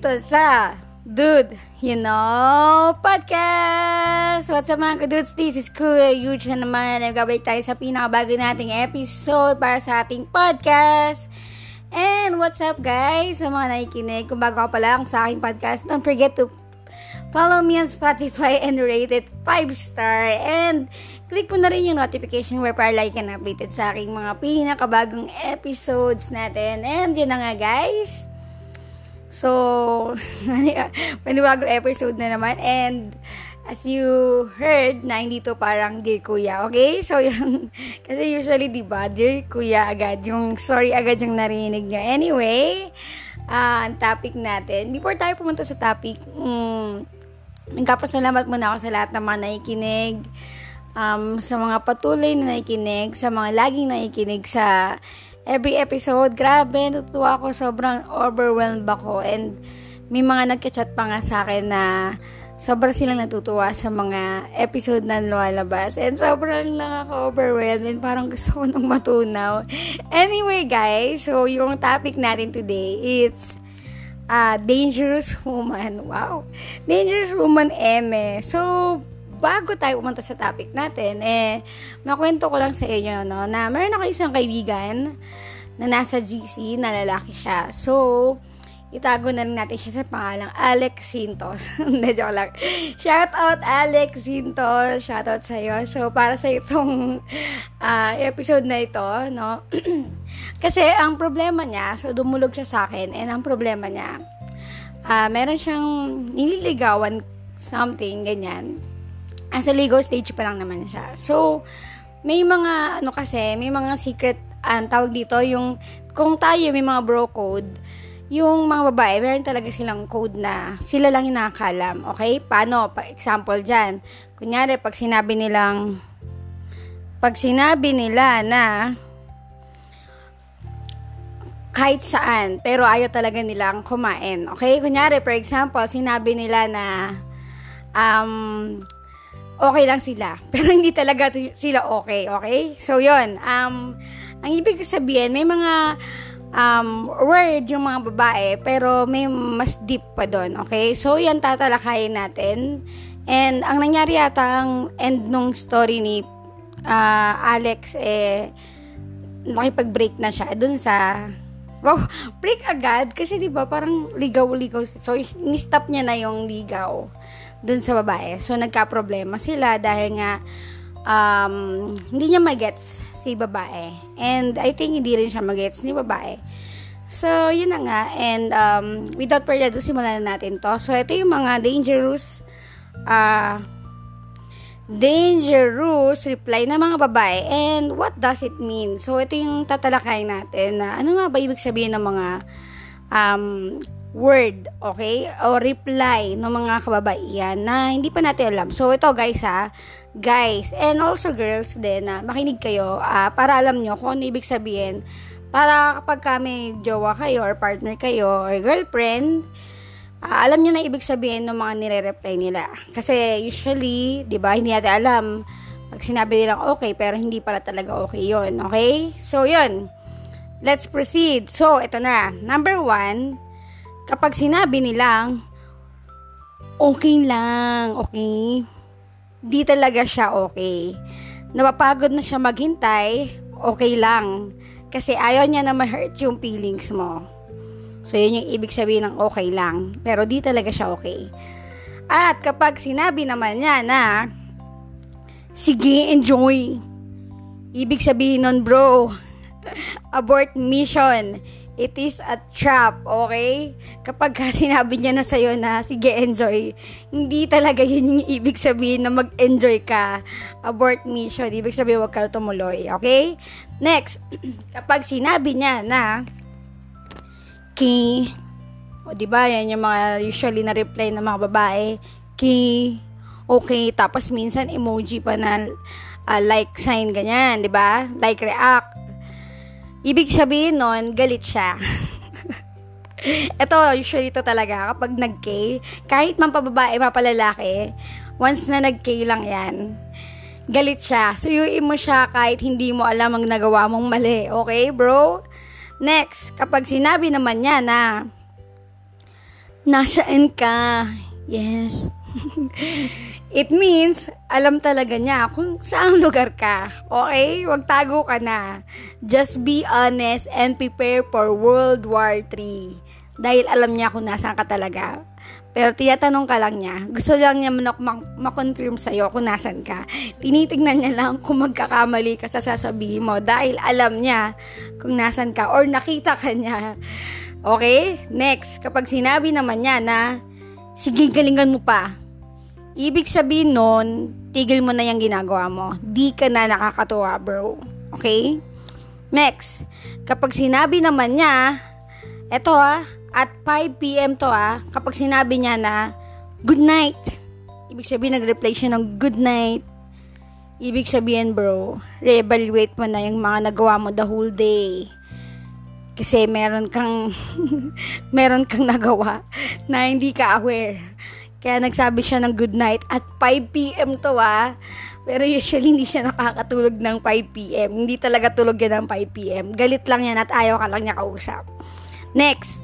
dito sa Dude, you know, podcast! What's up mga dudes? This is Kuya Huge na naman. Nagabalik tayo sa pinakabago nating episode para sa ating podcast. And what's up guys? Sa mga nakikinig, kung bago ka pa lang sa aking podcast, don't forget to follow me on Spotify and rate it 5 star. And click mo na rin yung notification bell para like and updated sa aking mga pinakabagong episodes natin. And yun na nga guys So, panibagong episode na naman. And, as you heard, na hindi to parang Dear Kuya, okay? So, yun, kasi usually, di ba, Dear Kuya agad, yung sorry agad yung narinig nyo. Anyway, uh, ang topic natin, before tayo pumunta sa topic, um, nagkapasalamat muna ako sa lahat ng mga nakikinig, um, sa mga patuloy na nakikinig, sa mga laging nakikinig sa every episode. Grabe, natutuwa ako. Sobrang overwhelmed ako. And may mga nagka-chat pa nga sa akin na sobrang silang natutuwa sa mga episode na lumalabas. And sobrang lang ako overwhelmed and parang gusto ko nang matunaw. Anyway, guys, so yung topic natin today is uh, Dangerous Woman. Wow. Dangerous Woman Eme. So, bago tayo pumunta sa topic natin, eh, makwento ko lang sa inyo, no, na meron ako isang kaibigan na nasa GC, na lalaki siya. So, itago na lang natin siya sa pangalang Alex Sintos. Hindi, joke lang. Shout out, Alex Sintos. Shout out sa'yo. So, para sa itong uh, episode na ito, no? Kasi, ang problema niya, so, dumulog siya sa akin, and ang problema niya, uh, meron siyang nililigawan something, ganyan as a legal stage pa lang naman siya. So, may mga, ano kasi, may mga secret, ang tawag dito, yung, kung tayo may mga bro code, yung mga babae, meron talaga silang code na sila lang yung nakakalam. Okay? Paano? Pa example dyan. Kunyari, pag sinabi nilang, pag sinabi nila na, kahit saan, pero ayaw talaga nilang kumain. Okay? Kunyari, for example, sinabi nila na, um, okay lang sila. Pero hindi talaga sila okay, okay? So, yon Um, ang ibig sabihin, may mga um, word yung mga babae, pero may mas deep pa doon, okay? So, yan tatalakayin natin. And, ang nangyari yata, ang end nung story ni uh, Alex, eh, nakipag-break na siya dun sa Wow, break agad kasi 'di ba parang ligaw-ligaw. So, ni-stop niya na yung ligaw dun sa babae. So, nagka-problema sila dahil nga um, hindi niya magets si babae. And I think hindi rin siya magets ni babae. So, yun na nga. And um, without further ado, simulan na natin to. So, ito yung mga dangerous uh, dangerous reply ng mga babae. And what does it mean? So, ito yung tatalakay natin na ano nga ba ibig sabihin ng mga um, word, okay? O reply ng mga kababaihan na hindi pa natin alam. So, ito guys ha, guys, and also girls din na makinig kayo uh, para alam nyo kung ano ibig sabihin. Para kapag kami jowa kayo or partner kayo or girlfriend, uh, alam nyo na ibig sabihin ng mga nire-reply nila. Kasi usually, di ba, hindi natin alam pag sinabi nilang okay, pero hindi pala talaga okay yon okay? So, yun. Let's proceed. So, ito na. Number one, kapag sinabi nilang, okay lang, okay, di talaga siya okay. Napapagod na siya maghintay, okay lang. Kasi ayaw niya na ma-hurt yung feelings mo. So, yun yung ibig sabihin ng okay lang. Pero di talaga siya okay. At kapag sinabi naman niya na, sige, enjoy. Ibig sabihin nun, bro, abort mission it is a trap, okay? Kapag sinabi niya na sa'yo na, sige, enjoy, hindi talaga yun yung ibig sabihin na mag-enjoy ka. Abort mission, ibig sabihin wag ka tumuloy, okay? Next, kapag sinabi niya na, ki, o di ba yan yung mga usually na reply ng mga babae, ki, okay, tapos minsan emoji pa na uh, like sign, ganyan, di ba? Like react, Ibig sabihin nun, galit siya. ito, usually ito talaga, kapag nag-K, kahit man pababae, mapalalaki, once na nag-K lang yan, galit siya. Suyuin mo siya kahit hindi mo alam ang nagawa mong mali. Okay, bro? Next, kapag sinabi naman niya na, nasaan ka? Yes. It means, alam talaga niya kung saan lugar ka. Okay? Huwag tago ka na. Just be honest and prepare for World War III. Dahil alam niya kung nasaan ka talaga. Pero tiyatanong ka lang niya. Gusto lang niya makonfirm sa'yo kung nasan ka. Tinitignan niya lang kung magkakamali ka sa sasabihin mo. Dahil alam niya kung nasan ka or nakita ka niya. Okay? Next, kapag sinabi naman niya na, sige galingan mo pa Ibig sabihin nun, tigil mo na yung ginagawa mo. Di ka na nakakatuwa, bro. Okay? Next, kapag sinabi naman niya, eto ah, at 5pm to ah, kapag sinabi niya na, good night. Ibig sabihin, nag-reply siya ng good night. Ibig sabihin, bro, re-evaluate mo na yung mga nagawa mo the whole day. Kasi meron kang, meron kang nagawa na hindi ka aware kaya nagsabi siya ng good night at 5pm to ah. Pero usually hindi siya nakakatulog ng 5pm. Hindi talaga tulog yan ng 5pm. Galit lang yan at ayaw ka lang niya kausap. Next.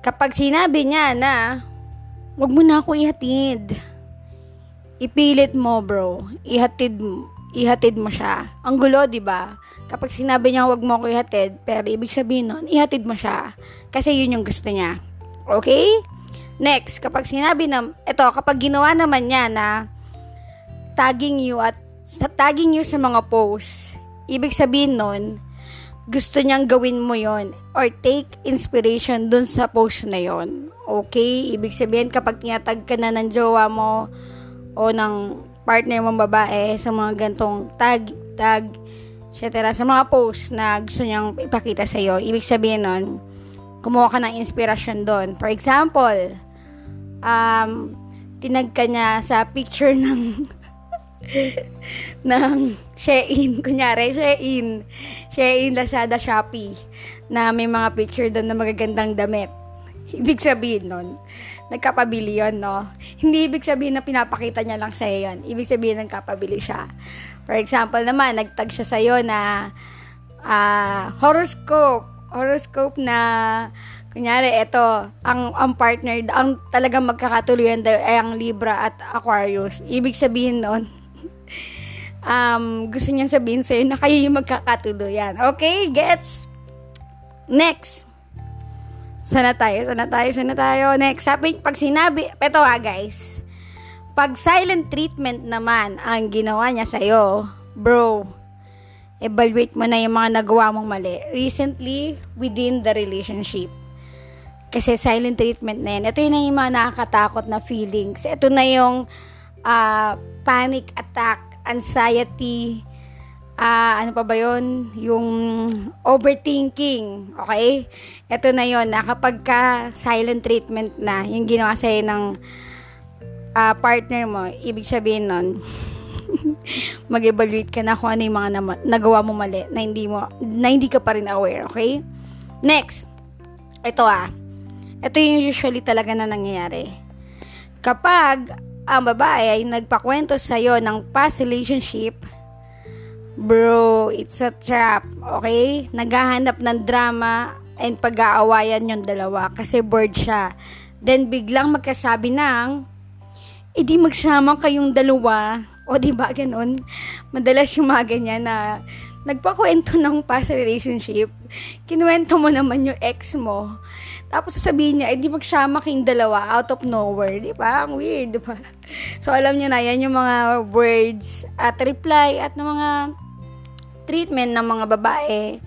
Kapag sinabi niya na, wag mo na ako ihatid. Ipilit mo, bro. Ihatid mo. Ihatid mo siya. Ang gulo, di ba? Kapag sinabi niya wag mo ako ihatid, pero ibig sabihin nun, ihatid mo siya. Kasi yun yung gusto niya. Okay? Next, kapag sinabi na, ito, kapag ginawa naman niya na tagging you at sa tagging you sa mga posts, ibig sabihin nun, gusto niyang gawin mo yon or take inspiration dun sa post na yon. Okay? Ibig sabihin, kapag tinatag ka na ng jowa mo o ng partner mong babae sa mga gantong tag, tag, etc. sa mga post na gusto niyang ipakita sa iyo, ibig sabihin nun, kumuha ka ng inspiration doon. For example, um, tinag ka niya sa picture ng ng Shein, kunyari, Shein, Shein, Lazada, Shopee, na may mga picture doon na magagandang damit. Ibig sabihin nun, nagkapabili yun, no? Hindi ibig sabihin na pinapakita niya lang sa'yo yun. Ibig sabihin nagkapabili siya. For example naman, nagtag siya sa'yo na uh, horoscope, horoscope na Kunyari, ito, ang, ang partner, ang talagang magkakatuluyan ay ang Libra at Aquarius. Ibig sabihin nun, um, gusto niyang sabihin sa'yo na kayo yung magkakatuluyan. Okay, gets? Next. Sana tayo, sana tayo, sana tayo. Next, sabi, pag sinabi, ito ha guys, pag silent treatment naman ang ginawa niya sa'yo, bro, evaluate mo na yung mga nagawa mong mali recently within the relationship. Kasi silent treatment na yan. Ito yun na yung mga nakakatakot na feelings. Ito na yung uh, panic attack, anxiety, uh, ano pa ba yun? Yung overthinking. Okay? Ito na yun na kapag ka silent treatment na, yung ginawa sa'yo ng uh, partner mo, ibig sabihin nun, mag-evaluate ka na kung ano yung mga na- nagawa mo mali na hindi mo na hindi ka pa rin aware, okay? Next. Ito ah ito yung usually talaga na nangyayari. Kapag ang babae ay nagpakwento sa iyo ng past relationship, bro, it's a trap, okay? Naghahanap ng drama and pag-aawayan yung dalawa kasi bored siya. Then biglang magkasabi ng, edi eh, magsama kayong dalawa. O di ba ganun? Madalas yung mga ganyan na nagpakwento ng past relationship, kinuwento mo naman yung ex mo. Tapos sasabihin niya, eh di magsama kayong dalawa out of nowhere. Di ba? Ang weird, di ba? So alam niyo na, yan yung mga words at reply at ng mga treatment ng mga babae.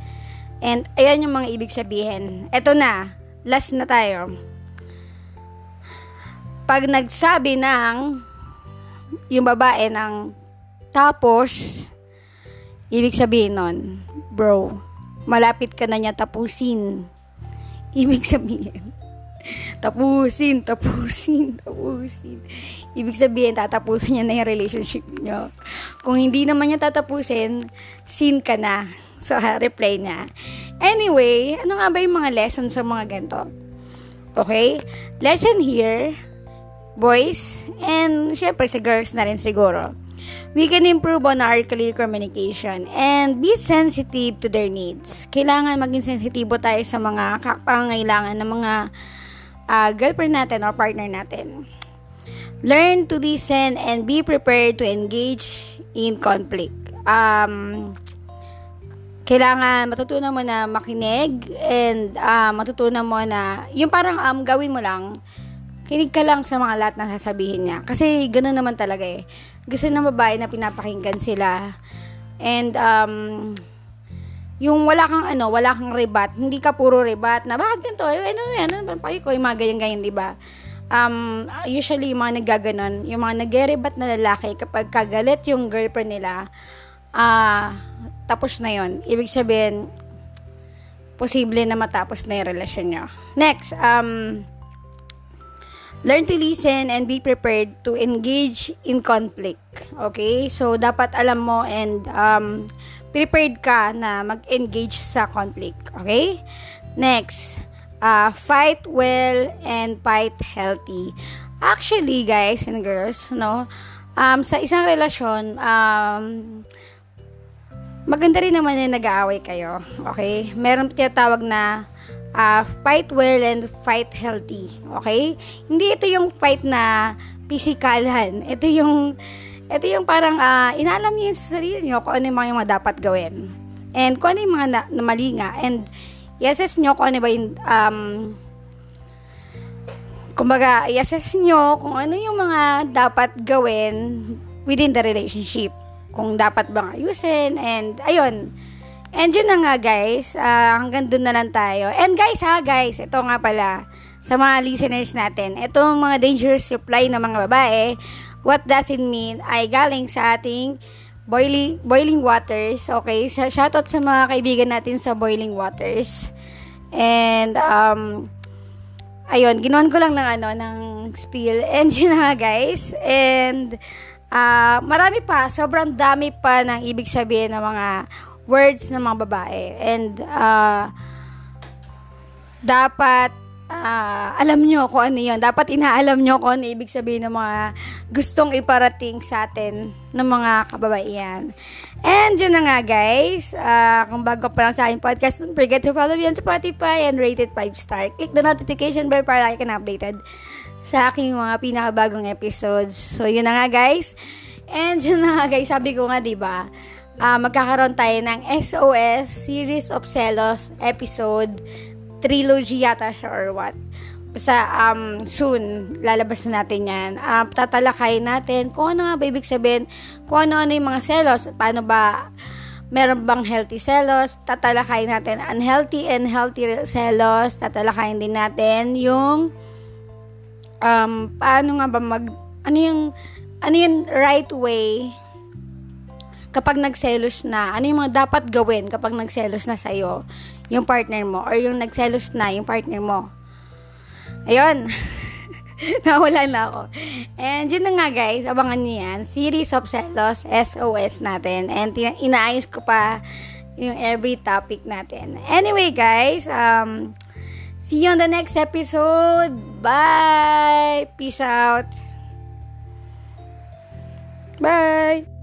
And ayan yung mga ibig sabihin. Eto na, last na tayo. Pag nagsabi ng yung babae ng tapos, ibig sabihin nun, bro, malapit ka na niya tapusin Ibig sabihin, tapusin, tapusin, tapusin. Ibig sabihin, tatapusin niya na yung relationship niyo. Kung hindi naman niya tatapusin, sin ka na sa reply niya. Anyway, ano nga ba yung mga lessons sa mga ganito? Okay? Lesson here, boys, and syempre sa girls na rin siguro we can improve on our clear communication and be sensitive to their needs. Kailangan maging sensitibo tayo sa mga pangangailangan ng mga uh, girlfriend natin or partner natin. Learn to listen and be prepared to engage in conflict. Um, kailangan matutunan mo na makinig and uh, matutunan mo na yung parang um, gawin mo lang kinig ka lang sa mga lahat na sasabihin niya. Kasi ganoon naman talaga eh. Gusto ng babae na pinapakinggan sila. And, um, yung wala kang ano, wala kang rebat, hindi ka puro rebat na bakit ganito, eh, ano yan, ano pa ko, yung mga ganyan-ganyan, di ba? Um, usually, yung mga naggaganon, yung mga nagre-rebat na lalaki, kapag kagalit yung girlfriend nila, ah, uh, tapos na yon Ibig sabihin, posible na matapos na yung relasyon nyo. Next, um, learn to listen and be prepared to engage in conflict. Okay? So, dapat alam mo and um, prepared ka na mag-engage sa conflict. Okay? Next, uh, fight well and fight healthy. Actually, guys and girls, no, um, sa isang relasyon, um, maganda rin naman na nag-aaway kayo. Okay? Meron tinatawag na uh, fight well and fight healthy. Okay? Hindi ito yung fight na pisikalan. Ito yung ito yung parang uh, inaalam niyo sa sarili niyo kung ano yung mga, yung dapat gawin. And kung ano yung mga na, na mali nga. And i-assess nyo kung ano ba yung um, kumbaga, i-assess nyo kung ano yung mga dapat gawin within the relationship. Kung dapat bang ayusin. And ayun, And yun na nga guys, uh, hanggang dun na lang tayo. And guys ha guys, ito nga pala, sa mga listeners natin, itong mga dangerous reply ng mga babae, what does it mean ay galing sa ating boiling, boiling waters. Okay, shoutout sa mga kaibigan natin sa boiling waters. And, um, ayun, ginawan ko lang ng ano, ng spiel. And yun nga guys. And, uh, marami pa, sobrang dami pa ng ibig sabihin ng mga words ng mga babae. And, uh, dapat, uh, alam nyo kung ano yun. Dapat inaalam nyo kung ano ibig sabihin ng mga gustong iparating sa atin ng mga kababaihan. And yun na nga guys, uh, kung bago pa lang sa aking podcast, don't forget to follow me on Spotify and rate it 5 star. Click the notification bell para like and updated sa aking mga pinakabagong episodes. So yun na nga guys. And yun na nga guys, sabi ko nga 'di ba, uh, magkakaroon tayo ng SOS, Series of Celos episode, trilogy yata siya or what. Sa um, soon, lalabas na natin yan. Uh, tatalakay natin kung ano nga ba ibig sabihin, kung ano-ano yung mga selos, paano ba meron bang healthy selos, tatalakay natin unhealthy and healthy selos, tatalakay din natin yung um, paano nga ba mag, ano yung, ano yung right way kapag nagselos na, ano yung mga dapat gawin kapag nagselos na sa'yo yung partner mo or yung nagselos na yung partner mo. Ayun. Nawala na ako. And yun na nga guys, abangan niyo yan. Series of Celos, SOS natin. And inaayos ko pa yung every topic natin. Anyway guys, um, see you on the next episode. Bye! Peace out! Bye!